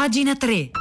Pagina 3.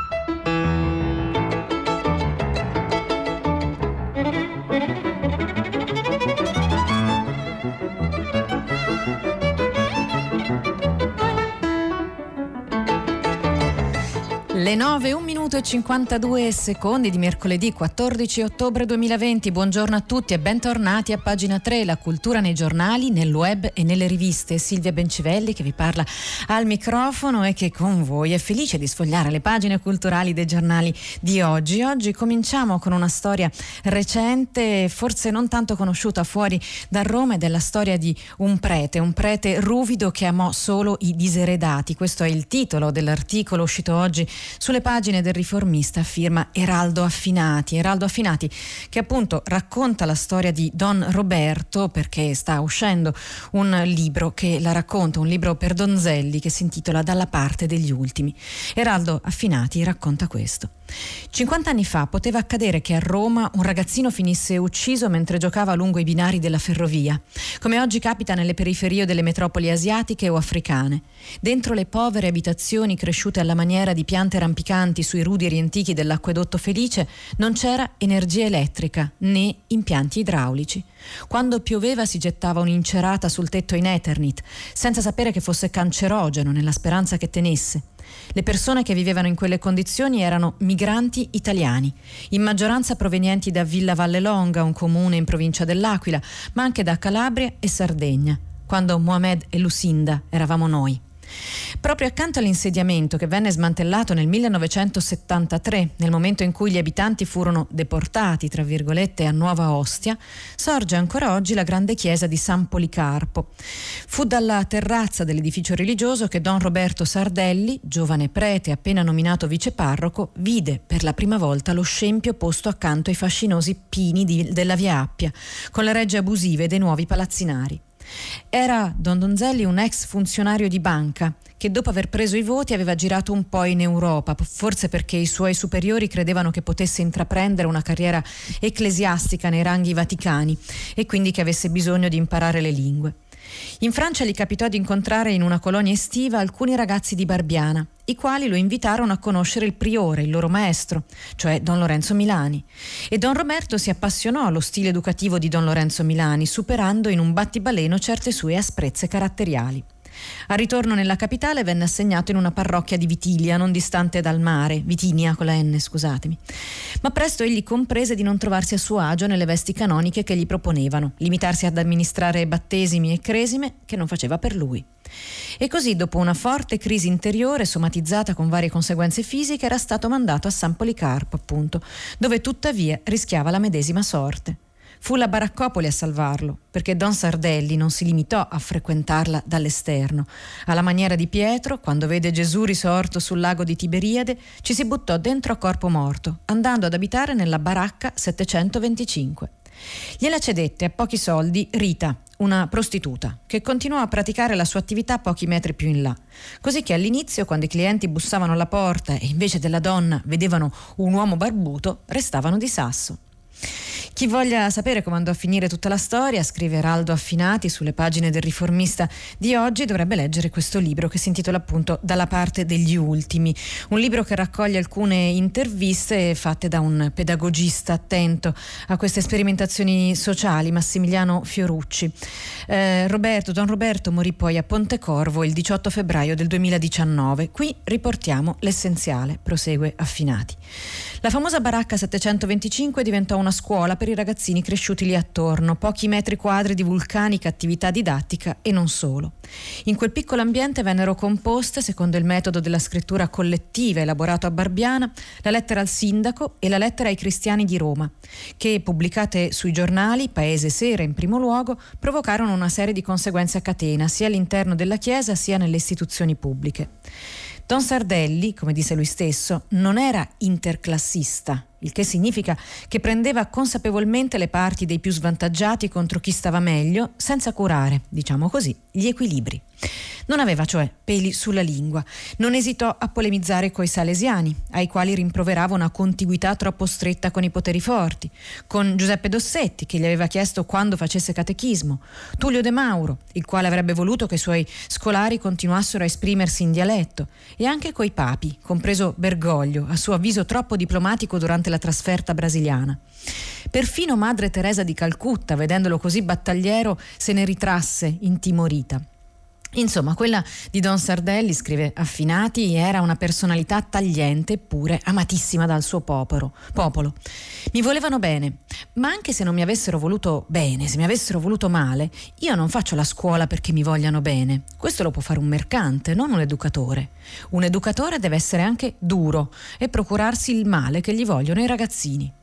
Le 9, 1 minuto e 52 secondi di mercoledì 14 ottobre 2020. Buongiorno a tutti e bentornati a pagina 3, la cultura nei giornali, nel web e nelle riviste. Silvia Bencivelli che vi parla al microfono e che con voi è felice di sfogliare le pagine culturali dei giornali di oggi. Oggi cominciamo con una storia recente, forse non tanto conosciuta fuori da Roma, ed è la storia di un prete, un prete ruvido che amò solo i diseredati. Questo è il titolo dell'articolo uscito oggi sulle pagine del riformista firma Eraldo Affinati. Eraldo Affinati che appunto racconta la storia di Don Roberto perché sta uscendo un libro che la racconta, un libro per donzelli che si intitola Dalla parte degli ultimi. Eraldo Affinati racconta questo. 50 anni fa poteva accadere che a Roma un ragazzino finisse ucciso mentre giocava lungo i binari della ferrovia, come oggi capita nelle periferie delle metropoli asiatiche o africane. Dentro le povere abitazioni cresciute alla maniera di piante rampicanti sui rudi riantichi dell'acquedotto Felice non c'era energia elettrica né impianti idraulici. Quando pioveva si gettava un'incerata sul tetto in Eternit, senza sapere che fosse cancerogeno nella speranza che tenesse. Le persone che vivevano in quelle condizioni erano migranti italiani, in maggioranza provenienti da Villa Vallelonga, un comune in provincia dell'Aquila, ma anche da Calabria e Sardegna, quando Mohamed e Lucinda eravamo noi. Proprio accanto all'insediamento che venne smantellato nel 1973, nel momento in cui gli abitanti furono deportati, tra virgolette, a Nuova Ostia, sorge ancora oggi la grande chiesa di San Policarpo. Fu dalla terrazza dell'edificio religioso che Don Roberto Sardelli, giovane prete appena nominato viceparroco, vide per la prima volta lo scempio posto accanto ai fascinosi pini di, della via Appia, con le regge abusive dei nuovi palazzinari. Era Don Donzelli un ex funzionario di banca che dopo aver preso i voti aveva girato un po' in Europa, forse perché i suoi superiori credevano che potesse intraprendere una carriera ecclesiastica nei ranghi vaticani e quindi che avesse bisogno di imparare le lingue. In Francia gli capitò di incontrare in una colonia estiva alcuni ragazzi di Barbiana, i quali lo invitarono a conoscere il priore, il loro maestro, cioè Don Lorenzo Milani. E Don Roberto si appassionò allo stile educativo di Don Lorenzo Milani, superando in un battibaleno certe sue asprezze caratteriali. Al ritorno nella capitale venne assegnato in una parrocchia di Vitilia, non distante dal mare, Vitinia con la N, scusatemi. Ma presto egli comprese di non trovarsi a suo agio nelle vesti canoniche che gli proponevano, limitarsi ad amministrare battesimi e cresime che non faceva per lui. E così, dopo una forte crisi interiore somatizzata con varie conseguenze fisiche, era stato mandato a San Policarpo, appunto, dove tuttavia rischiava la medesima sorte. Fu la Baraccopoli a salvarlo, perché Don Sardelli non si limitò a frequentarla dall'esterno. Alla maniera di Pietro, quando vede Gesù risorto sul lago di Tiberiade, ci si buttò dentro a corpo morto, andando ad abitare nella baracca 725. Gliela cedette a pochi soldi Rita, una prostituta, che continuò a praticare la sua attività pochi metri più in là. Così che all'inizio, quando i clienti bussavano alla porta e invece della donna vedevano un uomo barbuto, restavano di sasso. Chi voglia sapere come andò a finire tutta la storia, scrive Eraldo Affinati sulle pagine del riformista di oggi, dovrebbe leggere questo libro che si intitola appunto Dalla parte degli ultimi, un libro che raccoglie alcune interviste fatte da un pedagogista attento a queste sperimentazioni sociali, Massimiliano Fiorucci. Eh, Roberto, Don Roberto morì poi a Pontecorvo il 18 febbraio del 2019. Qui riportiamo l'essenziale, prosegue Affinati. La famosa baracca 725 diventò una scuola per i ragazzini cresciuti lì attorno, pochi metri quadri di vulcanica attività didattica e non solo. In quel piccolo ambiente vennero composte, secondo il metodo della scrittura collettiva elaborato a Barbiana, la lettera al sindaco e la lettera ai cristiani di Roma, che, pubblicate sui giornali, Paese Sera in primo luogo, provocarono una serie di conseguenze a catena, sia all'interno della Chiesa sia nelle istituzioni pubbliche. Don Sardelli, come disse lui stesso, non era interclassista, il che significa che prendeva consapevolmente le parti dei più svantaggiati contro chi stava meglio, senza curare, diciamo così, gli equilibri. Non aveva cioè peli sulla lingua, non esitò a polemizzare coi salesiani, ai quali rimproverava una contiguità troppo stretta con i poteri forti, con Giuseppe Dossetti, che gli aveva chiesto quando facesse catechismo, Tullio De Mauro, il quale avrebbe voluto che i suoi scolari continuassero a esprimersi in dialetto, e anche coi papi, compreso Bergoglio, a suo avviso troppo diplomatico durante la trasferta brasiliana. Perfino Madre Teresa di Calcutta, vedendolo così battagliero, se ne ritrasse intimorita. Insomma, quella di Don Sardelli, scrive Affinati, era una personalità tagliente eppure amatissima dal suo popolo. popolo. Mi volevano bene, ma anche se non mi avessero voluto bene, se mi avessero voluto male, io non faccio la scuola perché mi vogliano bene. Questo lo può fare un mercante, non un educatore. Un educatore deve essere anche duro e procurarsi il male che gli vogliono i ragazzini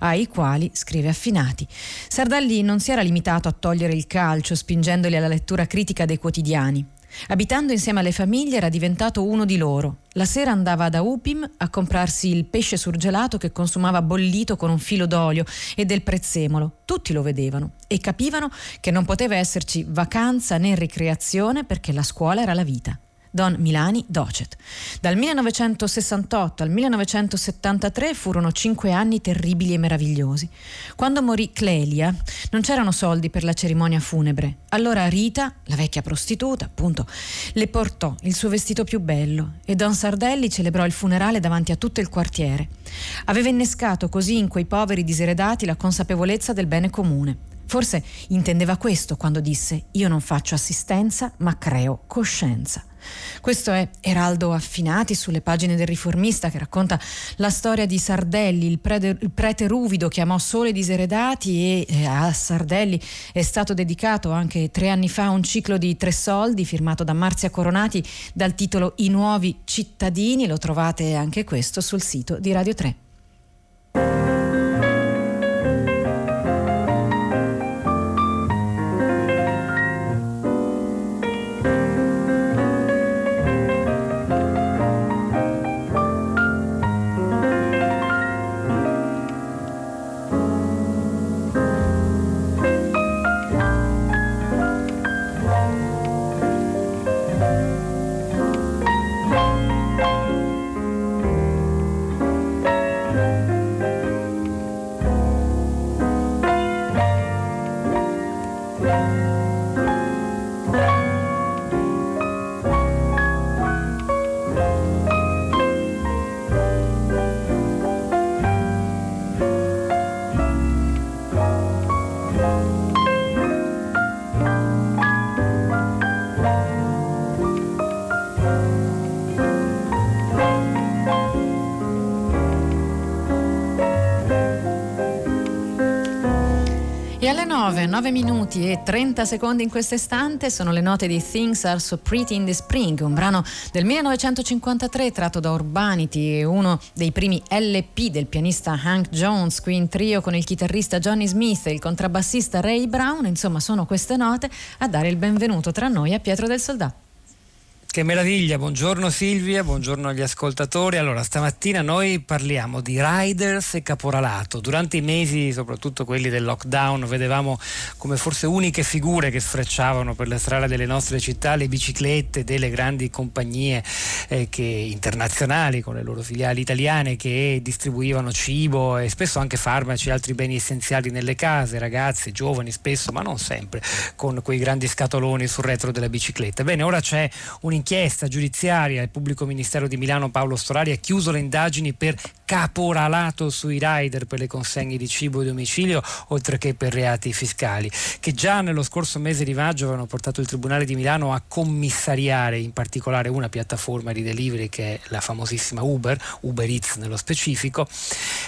ai quali, scrive Affinati, Sardelli non si era limitato a togliere il calcio spingendoli alla lettura critica dei quotidiani. Abitando insieme alle famiglie era diventato uno di loro. La sera andava da Upim a comprarsi il pesce surgelato che consumava bollito con un filo d'olio e del prezzemolo. Tutti lo vedevano e capivano che non poteva esserci vacanza né ricreazione perché la scuola era la vita. Don Milani Docet. Dal 1968 al 1973 furono cinque anni terribili e meravigliosi. Quando morì Clelia non c'erano soldi per la cerimonia funebre. Allora Rita, la vecchia prostituta, appunto, le portò il suo vestito più bello e Don Sardelli celebrò il funerale davanti a tutto il quartiere. Aveva innescato così in quei poveri diseredati la consapevolezza del bene comune. Forse intendeva questo quando disse io non faccio assistenza ma creo coscienza. Questo è Eraldo Affinati sulle pagine del riformista che racconta la storia di Sardelli, il prete, il prete ruvido che amò solo diseredati e eh, a Sardelli è stato dedicato anche tre anni fa un ciclo di tre soldi firmato da Marzia Coronati dal titolo I nuovi cittadini, lo trovate anche questo sul sito di Radio 3. E alle 9, 9 minuti e 30 secondi in questo istante sono le note di Things Are So Pretty in the Spring, un brano del 1953 tratto da Urbanity, uno dei primi LP del pianista Hank Jones, qui in trio con il chitarrista Johnny Smith e il contrabbassista Ray Brown, insomma sono queste note a dare il benvenuto tra noi a Pietro del Soldato. Che meraviglia, buongiorno Silvia, buongiorno agli ascoltatori. Allora, stamattina noi parliamo di riders e caporalato. Durante i mesi, soprattutto quelli del lockdown, vedevamo come forse uniche figure che sfrecciavano per le strade delle nostre città le biciclette delle grandi compagnie eh, che, internazionali con le loro filiali italiane che distribuivano cibo e spesso anche farmaci e altri beni essenziali nelle case, ragazzi, giovani spesso, ma non sempre, con quei grandi scatoloni sul retro della bicicletta. Bene, ora c'è un un'inchiesta giudiziaria, il pubblico ministero di Milano Paolo Storari ha chiuso le indagini per caporalato sui rider per le consegne di cibo e domicilio, oltre che per reati fiscali, che già nello scorso mese di maggio avevano portato il Tribunale di Milano a commissariare in particolare una piattaforma di delivery che è la famosissima Uber, Uber Eats nello specifico.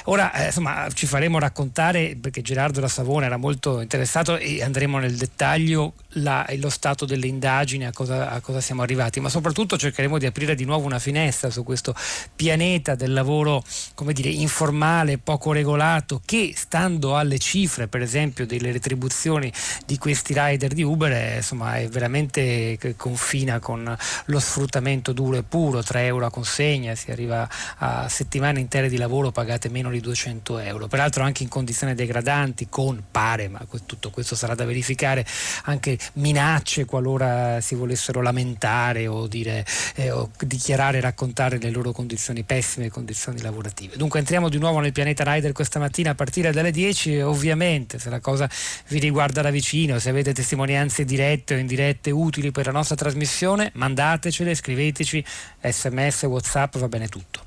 Ora eh, insomma ci faremo raccontare, perché Gerardo da Savona era molto interessato e andremo nel dettaglio la, lo stato delle indagini, a cosa, a cosa siamo arrivati, ma soprattutto cercheremo di aprire di nuovo una finestra su questo pianeta del lavoro come dire, informale, poco regolato, che stando alle cifre, per esempio, delle retribuzioni di questi rider di Uber, è, insomma, è veramente confina con lo sfruttamento duro e puro, 3 euro a consegna, si arriva a settimane intere di lavoro pagate meno di 200 euro, peraltro anche in condizioni degradanti, con pare, ma tutto questo sarà da verificare, anche minacce qualora si volessero lamentare o, dire, eh, o dichiarare, raccontare le loro condizioni pessime, condizioni lavorative. Dunque entriamo di nuovo nel pianeta Rider questa mattina a partire dalle 10 e ovviamente se la cosa vi riguarda da vicino, se avete testimonianze dirette o indirette utili per la nostra trasmissione, mandatecele, scriveteci, sms, whatsapp, va bene tutto.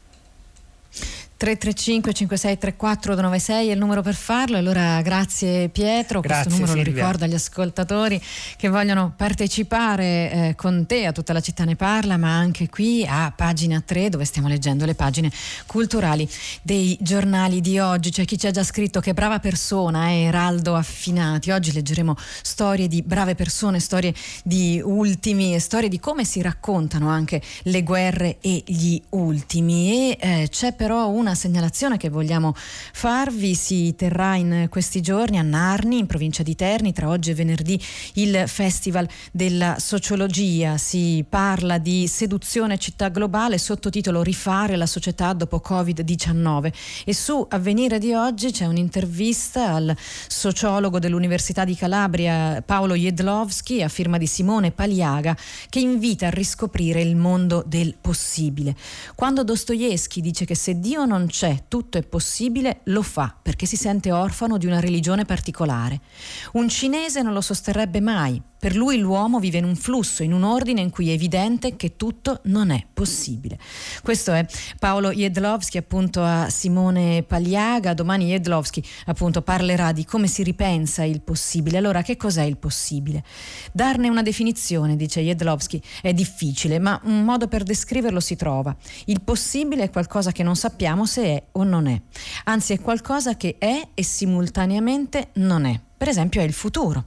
335 5634 296 è il numero per farlo. Allora grazie Pietro, grazie, questo numero Silvia. lo ricordo agli ascoltatori che vogliono partecipare eh, con te a tutta la città ne parla, ma anche qui a pagina 3 dove stiamo leggendo le pagine culturali dei giornali di oggi. C'è chi ci ha già scritto che brava persona è Eraldo Affinati. Oggi leggeremo storie di brave persone, storie di ultimi e storie di come si raccontano anche le guerre e gli ultimi. E eh, c'è però una segnalazione che vogliamo farvi. Si terrà in questi giorni a Narni, in provincia di Terni, tra oggi e venerdì, il Festival della Sociologia. Si parla di seduzione città globale, sottotitolo Rifare la società dopo Covid-19. E su Avvenire di oggi c'è un'intervista al sociologo dell'Università di Calabria, Paolo Jedlowski, a firma di Simone Paliaga, che invita a riscoprire il mondo del possibile. Quando Dostoevsky dice che se Dio non c'è, tutto è possibile, lo fa perché si sente orfano di una religione particolare. Un cinese non lo sosterrebbe mai, per lui l'uomo vive in un flusso, in un ordine in cui è evidente che tutto non è possibile. Questo è Paolo Jedlowski appunto a Simone Pagliaga. Domani Jedlowski appunto parlerà di come si ripensa il possibile. Allora che cos'è il possibile? Darne una definizione, dice Jedlowski, è difficile, ma un modo per descriverlo si trova. Il possibile è qualcosa che non sappiamo se è o non è. Anzi è qualcosa che è e simultaneamente non è per esempio è il futuro.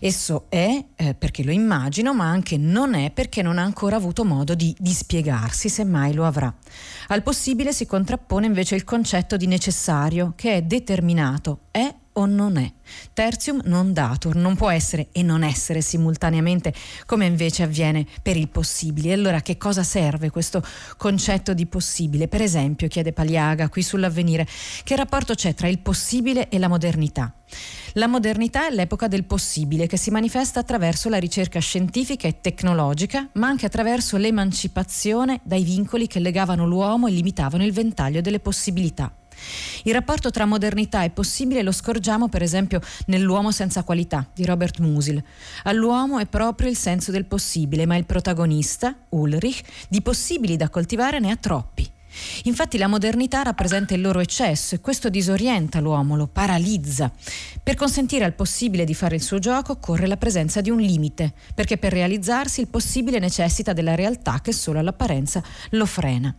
Esso è eh, perché lo immagino, ma anche non è perché non ha ancora avuto modo di dispiegarsi, se mai lo avrà. Al possibile si contrappone invece il concetto di necessario, che è determinato, è o non è. Tertium non datur, non può essere e non essere simultaneamente come invece avviene per il possibile. Allora che cosa serve questo concetto di possibile? Per esempio, chiede Paliaga qui sull'avvenire, che rapporto c'è tra il possibile e la modernità? La modernità è l'epoca del possibile che si manifesta attraverso la ricerca scientifica e tecnologica, ma anche attraverso l'emancipazione dai vincoli che legavano l'uomo e limitavano il ventaglio delle possibilità. Il rapporto tra modernità e possibile lo scorgiamo per esempio nell'uomo senza qualità di Robert Musil. All'uomo è proprio il senso del possibile, ma il protagonista, Ulrich, di possibili da coltivare ne ha troppi. Infatti la modernità rappresenta il loro eccesso e questo disorienta l'uomo, lo paralizza. Per consentire al possibile di fare il suo gioco occorre la presenza di un limite, perché per realizzarsi il possibile necessita della realtà che solo all'apparenza lo frena.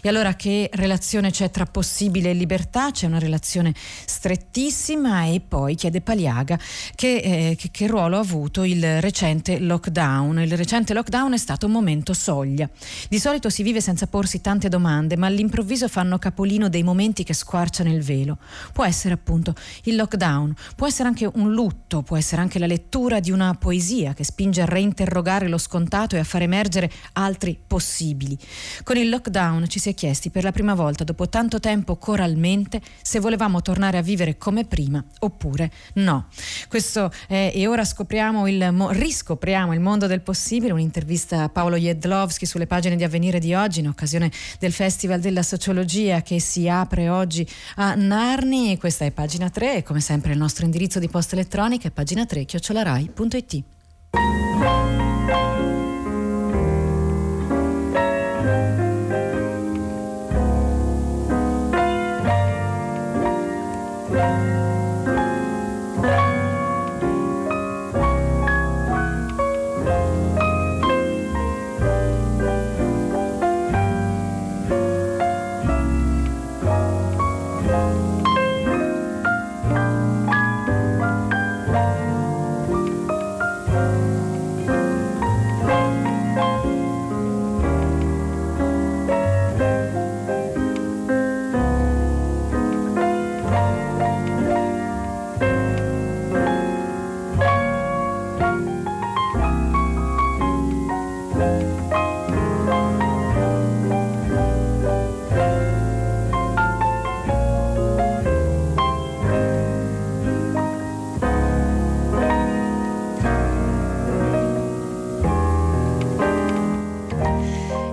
E allora che relazione c'è tra possibile e libertà? C'è una relazione strettissima e poi chiede Paliaga che, eh, che, che ruolo ha avuto il recente lockdown. Il recente lockdown è stato un momento soglia. Di solito si vive senza porsi tante domande, ma all'improvviso fanno capolino dei momenti che squarciano il velo. Può essere appunto il lockdown, può essere anche un lutto, può essere anche la lettura di una poesia che spinge a reinterrogare lo scontato e a far emergere altri possibili. Con il lockdown ci si è chiesti per la prima volta dopo tanto tempo coralmente se volevamo tornare a vivere come prima oppure no. Questo è, e ora scopriamo il, riscopriamo il mondo del possibile, un'intervista a Paolo Jedlowski sulle pagine di Avvenire di oggi in occasione del Festival della Sociologia che si apre oggi a Narni. Questa è pagina 3 e come sempre il nostro indirizzo di posta elettronica è pagina 3 chiocciolarai.it.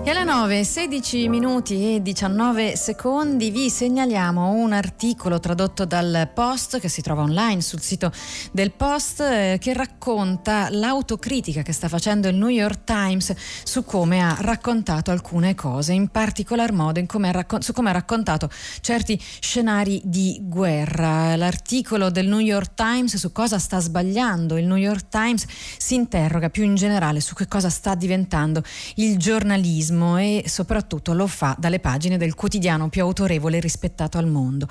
19, 16 minuti e 19 secondi vi segnaliamo un articolo tradotto dal Post che si trova online sul sito del Post eh, che racconta l'autocritica che sta facendo il New York Times su come ha raccontato alcune cose, in particolar modo come raccon- su come ha raccontato certi scenari di guerra. L'articolo del New York Times su cosa sta sbagliando il New York Times si interroga più in generale su che cosa sta diventando il giornalismo e soprattutto lo fa dalle pagine del quotidiano più autorevole e rispettato al mondo.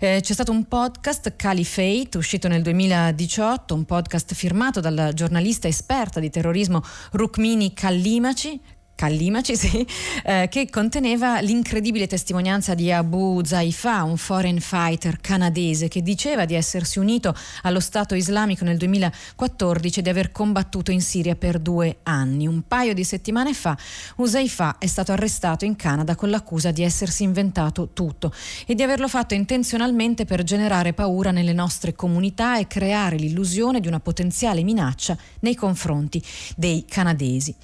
Eh, c'è stato un podcast, Caliphate, uscito nel 2018, un podcast firmato dalla giornalista esperta di terrorismo Rukmini Kallimaci, Callimaci, sì, eh, che conteneva l'incredibile testimonianza di Abu Zaifa, un foreign fighter canadese che diceva di essersi unito allo Stato islamico nel 2014 e di aver combattuto in Siria per due anni. Un paio di settimane fa Uzaifa è stato arrestato in Canada con l'accusa di essersi inventato tutto e di averlo fatto intenzionalmente per generare paura nelle nostre comunità e creare l'illusione di una potenziale minaccia nei confronti dei canadesi.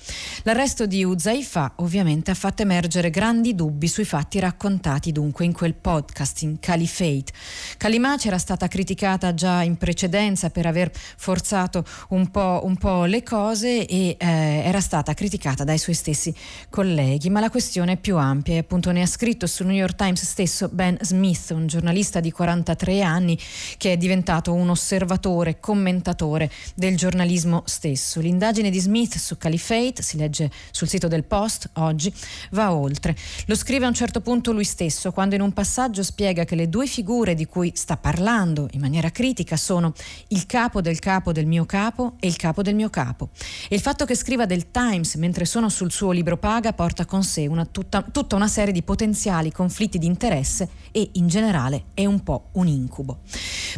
L'arresto di Uzaifa Zaifa ovviamente ha fatto emergere grandi dubbi sui fatti raccontati dunque in quel podcast in Caliphate. Kalimaci era stata criticata già in precedenza per aver forzato un po', un po le cose e eh, era stata criticata dai suoi stessi colleghi, ma la questione è più ampia e appunto ne ha scritto sul New York Times stesso Ben Smith, un giornalista di 43 anni che è diventato un osservatore, commentatore del giornalismo stesso. L'indagine di Smith su Caliphate si legge sul sito del Post oggi va oltre. Lo scrive a un certo punto lui stesso quando in un passaggio spiega che le due figure di cui sta parlando in maniera critica sono il capo del capo del mio capo e il capo del mio capo. E il fatto che scriva del Times mentre sono sul suo libro paga porta con sé una, tutta, tutta una serie di potenziali conflitti di interesse e in generale è un po' un incubo.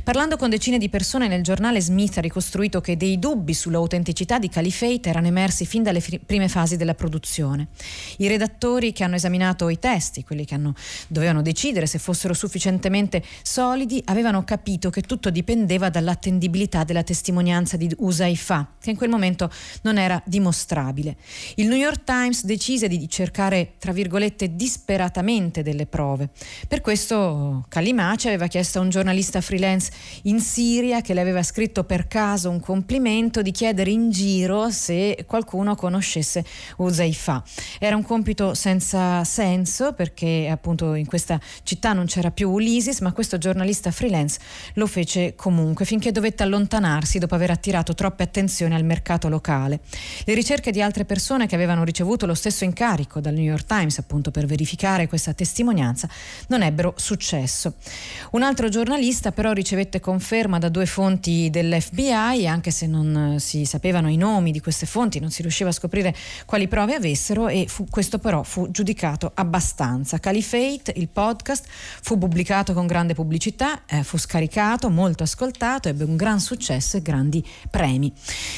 Parlando con decine di persone nel giornale Smith ha ricostruito che dei dubbi sull'autenticità di Caliphate erano emersi fin dalle prime fasi della produzione produzione. I redattori che hanno esaminato i testi, quelli che hanno, dovevano decidere se fossero sufficientemente solidi, avevano capito che tutto dipendeva dall'attendibilità della testimonianza di Usaifa, che in quel momento non era dimostrabile. Il New York Times decise di cercare, tra virgolette, disperatamente delle prove. Per questo Calimaci aveva chiesto a un giornalista freelance in Siria che le aveva scritto per caso un complimento di chiedere in giro se qualcuno conoscesse Usaifa fa. Era un compito senza senso perché appunto in questa città non c'era più l'ISIS, ma questo giornalista freelance lo fece comunque finché dovette allontanarsi dopo aver attirato troppe attenzioni al mercato locale. Le ricerche di altre persone che avevano ricevuto lo stesso incarico dal New York Times appunto per verificare questa testimonianza non ebbero successo. Un altro giornalista però ricevette conferma da due fonti dell'FBI, anche se non si sapevano i nomi di queste fonti, non si riusciva a scoprire quali prove avessero e fu, questo però fu giudicato abbastanza. Caliphate, il podcast, fu pubblicato con grande pubblicità, eh, fu scaricato, molto ascoltato, ebbe un gran successo e grandi premi.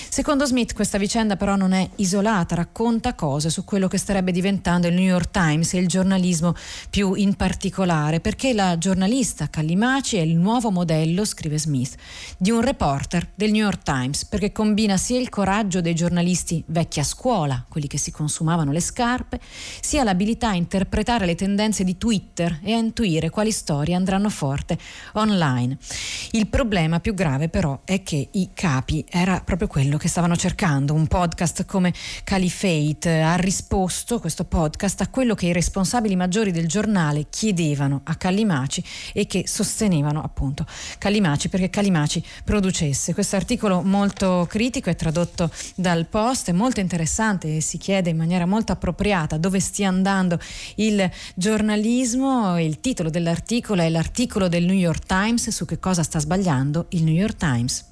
Secondo Smith questa vicenda però non è isolata, racconta cose su quello che starebbe diventando il New York Times e il giornalismo più in particolare, perché la giornalista Callimaci è il nuovo modello, scrive Smith, di un reporter del New York Times, perché combina sia il coraggio dei giornalisti vecchia scuola, quelli che si consumavano le scarpe, sia l'abilità a interpretare le tendenze di Twitter e a intuire quali storie andranno forte online. Il problema più grave però è che i capi era proprio quello che stavano cercando. Un podcast come Caliphate ha risposto, questo podcast, a quello che i responsabili maggiori del giornale chiedevano a Callimaci e che sostenevano appunto Callimaci perché Callimaci producesse. Questo articolo molto critico è tradotto dal Post, è molto interessante e si chiede maniera molto appropriata dove stia andando il giornalismo. Il titolo dell'articolo è l'articolo del New York Times su che cosa sta sbagliando il New York Times.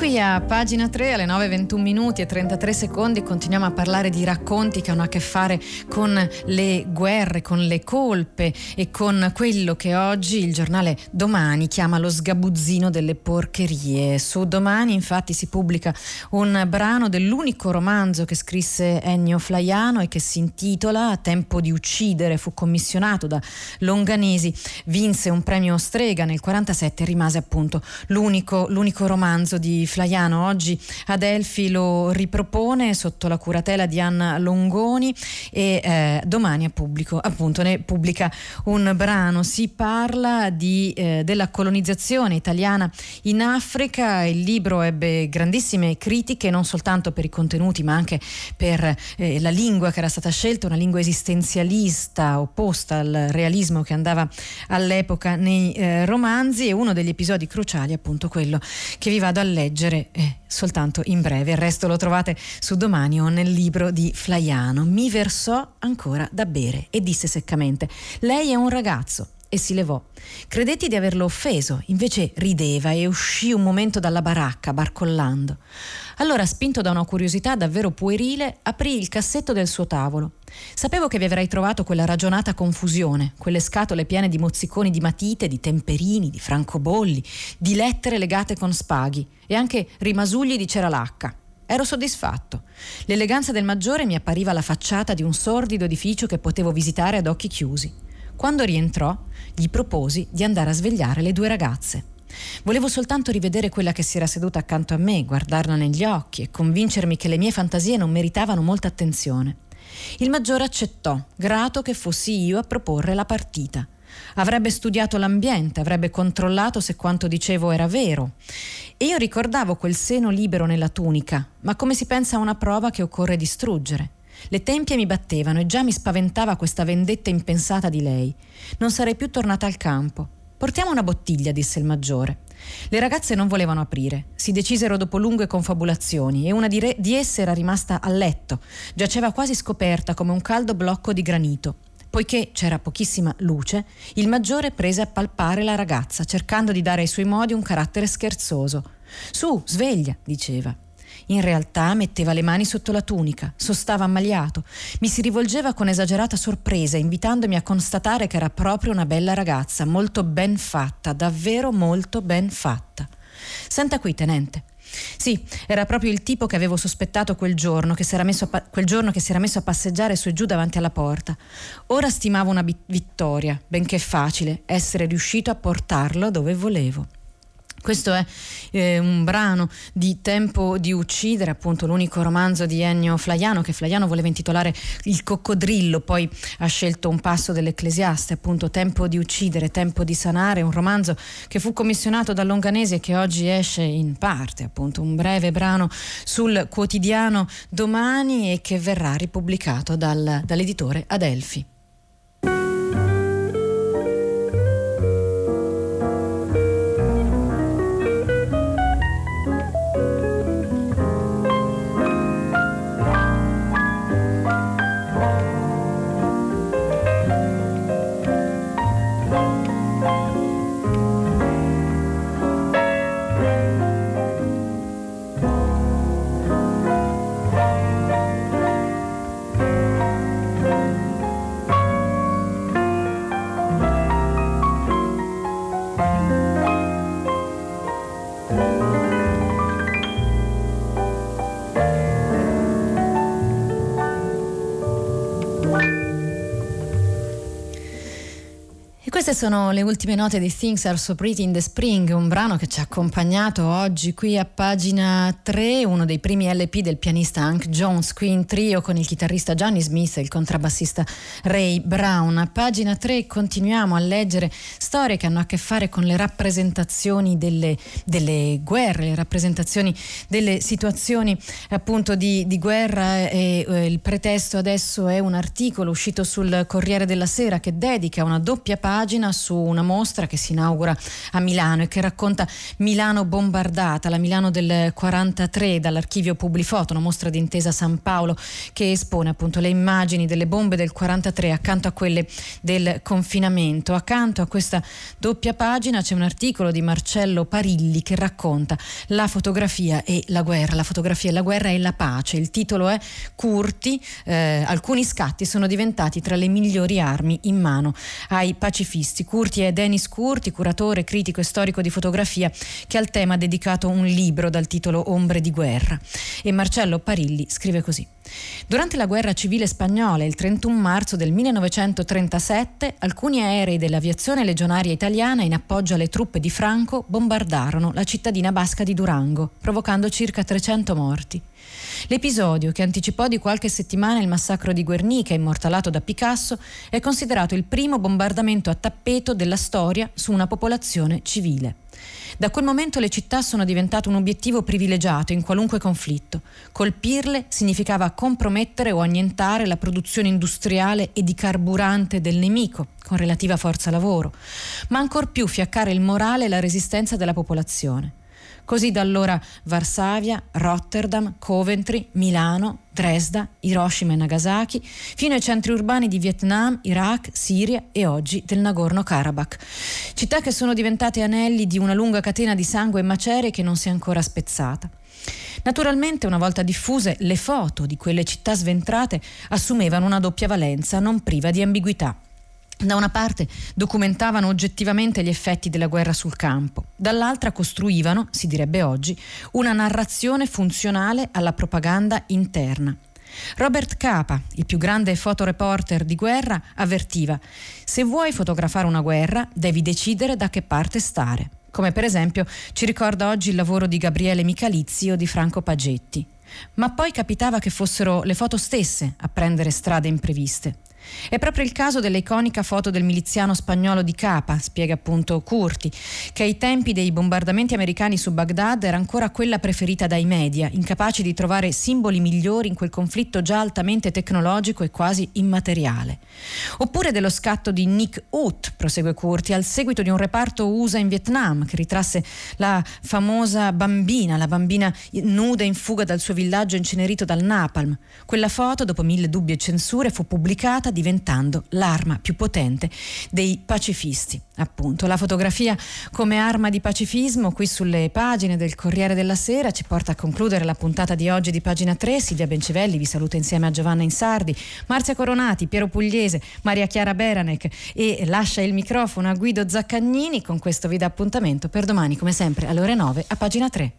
Qui a pagina 3 alle 9.21 minuti e 33 secondi continuiamo a parlare di racconti che hanno a che fare con le guerre, con le colpe e con quello che oggi il giornale Domani chiama lo sgabuzzino delle porcherie. Su Domani infatti si pubblica un brano dell'unico romanzo che scrisse Ennio Flaiano e che si intitola Tempo di uccidere, fu commissionato da Longanesi, vinse un premio Strega nel 1947 e rimase appunto l'unico, l'unico romanzo di Flaiano oggi Adelphi lo ripropone sotto la curatela di Anna Longoni e eh, domani a pubblico, appunto ne pubblica un brano. Si parla di, eh, della colonizzazione italiana in Africa. Il libro ebbe grandissime critiche non soltanto per i contenuti ma anche per eh, la lingua che era stata scelta, una lingua esistenzialista opposta al realismo che andava all'epoca nei eh, romanzi e uno degli episodi cruciali appunto quello che vi vado a leggere leggere eh, soltanto in breve, il resto lo trovate su domani o nel libro di Flaiano. Mi versò ancora da bere e disse seccamente: Lei è un ragazzo. E si levò. Credetti di averlo offeso, invece rideva e uscì un momento dalla baracca, barcollando. Allora, spinto da una curiosità davvero puerile, aprì il cassetto del suo tavolo. Sapevo che vi avrei trovato quella ragionata confusione, quelle scatole piene di mozziconi di matite, di temperini, di francobolli, di lettere legate con spaghi e anche rimasugli di ceralacca. Ero soddisfatto. L'eleganza del maggiore mi appariva la facciata di un sordido edificio che potevo visitare ad occhi chiusi. Quando rientrò, gli proposi di andare a svegliare le due ragazze. Volevo soltanto rivedere quella che si era seduta accanto a me, guardarla negli occhi e convincermi che le mie fantasie non meritavano molta attenzione. Il maggiore accettò, grato che fossi io a proporre la partita. Avrebbe studiato l'ambiente, avrebbe controllato se quanto dicevo era vero. E io ricordavo quel seno libero nella tunica, ma come si pensa a una prova che occorre distruggere. Le tempie mi battevano e già mi spaventava questa vendetta impensata di lei. Non sarei più tornata al campo. Portiamo una bottiglia, disse il maggiore. Le ragazze non volevano aprire. Si decisero dopo lunghe confabulazioni e una di, re- di esse era rimasta a letto. Giaceva quasi scoperta come un caldo blocco di granito. Poiché c'era pochissima luce, il maggiore prese a palpare la ragazza, cercando di dare ai suoi modi un carattere scherzoso. Su, sveglia, diceva. In realtà metteva le mani sotto la tunica, sostava ammaliato, mi si rivolgeva con esagerata sorpresa, invitandomi a constatare che era proprio una bella ragazza, molto ben fatta, davvero molto ben fatta. Senta qui, tenente. Sì, era proprio il tipo che avevo sospettato quel giorno che, pa- quel giorno che si era messo a passeggiare su e giù davanti alla porta. Ora stimavo una vittoria, benché facile, essere riuscito a portarlo dove volevo. Questo è eh, un brano di Tempo di uccidere, appunto l'unico romanzo di Ennio Flaiano che Flaiano voleva intitolare Il coccodrillo, poi ha scelto un passo dell'Ecclesiaste, appunto Tempo di uccidere, Tempo di sanare, un romanzo che fu commissionato da Longanesi e che oggi esce in parte, appunto un breve brano sul quotidiano Domani e che verrà ripubblicato dal, dall'editore Adelphi. Queste sono le ultime note di Things Are So Pretty in the Spring, un brano che ci ha accompagnato oggi qui a pagina 3, uno dei primi LP del pianista Hank Jones, qui in trio con il chitarrista Johnny Smith e il contrabbassista Ray Brown. A pagina 3 continuiamo a leggere storie che hanno a che fare con le rappresentazioni delle, delle guerre, le rappresentazioni delle situazioni appunto di, di guerra e eh, il pretesto adesso è un articolo uscito sul Corriere della Sera che dedica una doppia pagina pagina su una mostra che si inaugura a Milano e che racconta Milano bombardata, la Milano del 43 dall'archivio Publifoto, una mostra di intesa San Paolo che espone appunto le immagini delle bombe del 43 accanto a quelle del confinamento. Accanto a questa doppia pagina c'è un articolo di Marcello Parilli che racconta la fotografia e la guerra, la fotografia e la guerra e la pace. Il titolo è Curti, eh, alcuni scatti sono diventati tra le migliori armi in mano ai pacifisti. Curti è Denis Curti, curatore, critico e storico di fotografia, che al tema ha dedicato un libro dal titolo Ombre di guerra. E Marcello Parilli scrive così. Durante la guerra civile spagnola, il 31 marzo del 1937, alcuni aerei dell'aviazione legionaria italiana in appoggio alle truppe di Franco bombardarono la cittadina basca di Durango, provocando circa 300 morti. L'episodio, che anticipò di qualche settimana il massacro di Guernica, immortalato da Picasso, è considerato il primo bombardamento a tappeto della storia su una popolazione civile. Da quel momento le città sono diventate un obiettivo privilegiato in qualunque conflitto. Colpirle significava compromettere o annientare la produzione industriale e di carburante del nemico, con relativa forza lavoro, ma ancor più fiaccare il morale e la resistenza della popolazione. Così da allora Varsavia, Rotterdam, Coventry, Milano, Dresda, Hiroshima e Nagasaki, fino ai centri urbani di Vietnam, Iraq, Siria e oggi del Nagorno-Karabakh. Città che sono diventate anelli di una lunga catena di sangue e macerie che non si è ancora spezzata. Naturalmente, una volta diffuse, le foto di quelle città sventrate assumevano una doppia valenza non priva di ambiguità. Da una parte documentavano oggettivamente gli effetti della guerra sul campo, dall'altra costruivano, si direbbe oggi, una narrazione funzionale alla propaganda interna. Robert Capa, il più grande fotoreporter di guerra, avvertiva: se vuoi fotografare una guerra, devi decidere da che parte stare. Come per esempio ci ricorda oggi il lavoro di Gabriele Michalizzi o di Franco Pagetti. Ma poi capitava che fossero le foto stesse a prendere strade impreviste. È proprio il caso dell'iconica foto del miliziano spagnolo di Capa, spiega appunto Curti, che ai tempi dei bombardamenti americani su Baghdad era ancora quella preferita dai media, incapaci di trovare simboli migliori in quel conflitto già altamente tecnologico e quasi immateriale. Oppure dello scatto di Nick Ut, prosegue Curti, al seguito di un reparto USA in Vietnam che ritrasse la famosa bambina, la bambina nuda in fuga dal suo villaggio incenerito dal napalm. Quella foto, dopo mille dubbi e censure, fu pubblicata diventando l'arma più potente dei pacifisti. Appunto, la fotografia come arma di pacifismo qui sulle pagine del Corriere della Sera ci porta a concludere la puntata di oggi di pagina 3. Silvia Bencivelli vi saluta insieme a Giovanna Insardi, Marzia Coronati, Piero Pugliese, Maria Chiara Beranec e lascia il microfono a Guido Zaccagnini. Con questo vi dà appuntamento per domani, come sempre, alle ore 9 a pagina 3.